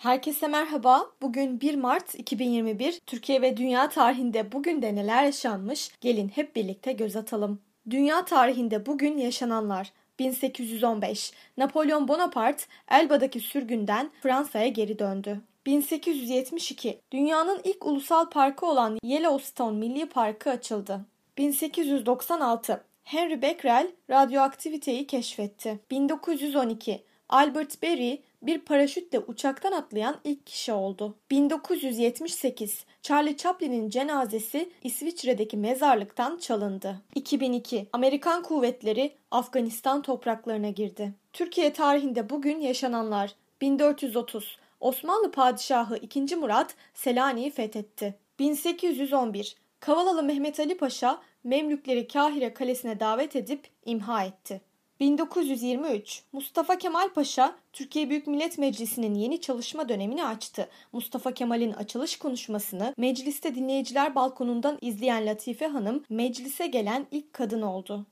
Herkese merhaba. Bugün 1 Mart 2021. Türkiye ve dünya tarihinde bugün de neler yaşanmış? Gelin hep birlikte göz atalım. Dünya tarihinde bugün yaşananlar. 1815. Napolyon Bonaparte Elba'daki sürgünden Fransa'ya geri döndü. 1872. Dünyanın ilk ulusal parkı olan Yellowstone Milli Parkı açıldı. 1896. Henry Becquerel radyoaktiviteyi keşfetti. 1912. Albert Berry bir paraşütle uçaktan atlayan ilk kişi oldu. 1978 Charlie Chaplin'in cenazesi İsviçre'deki mezarlıktan çalındı. 2002 Amerikan kuvvetleri Afganistan topraklarına girdi. Türkiye tarihinde bugün yaşananlar 1430 Osmanlı Padişahı 2. Murat Selanik'i fethetti. 1811 Kavalalı Mehmet Ali Paşa Memlükleri Kahire Kalesi'ne davet edip imha etti. 1923 Mustafa Kemal Paşa Türkiye Büyük Millet Meclisi'nin yeni çalışma dönemini açtı. Mustafa Kemal'in açılış konuşmasını mecliste dinleyiciler balkonundan izleyen Latife Hanım meclise gelen ilk kadın oldu.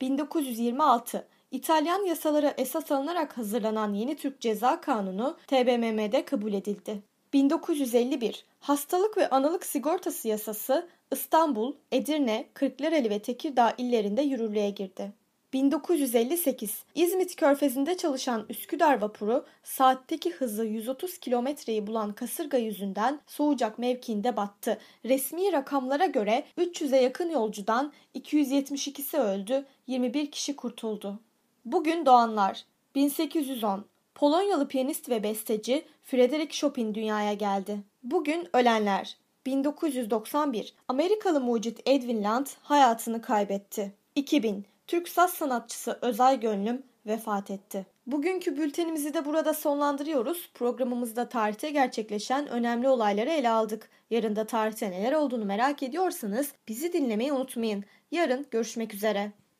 1926 İtalyan yasalara esas alınarak hazırlanan yeni Türk Ceza Kanunu TBMM'de kabul edildi. 1951 Hastalık ve Analık Sigortası Yasası İstanbul, Edirne, Kırklareli ve Tekirdağ illerinde yürürlüğe girdi. 1958 İzmit Körfezi'nde çalışan Üsküdar vapuru saatteki hızı 130 kilometreyi bulan kasırga yüzünden Soğucak mevkiinde battı. Resmi rakamlara göre 300'e yakın yolcudan 272'si öldü, 21 kişi kurtuldu. Bugün doğanlar 1810 Polonyalı piyanist ve besteci Frederick Chopin dünyaya geldi. Bugün ölenler 1991 Amerikalı mucit Edwin Land hayatını kaybetti. 2000 Türk saz sanatçısı Özay Gönlüm vefat etti. Bugünkü bültenimizi de burada sonlandırıyoruz. Programımızda tarihte gerçekleşen önemli olayları ele aldık. Yarın da tarihte neler olduğunu merak ediyorsanız bizi dinlemeyi unutmayın. Yarın görüşmek üzere.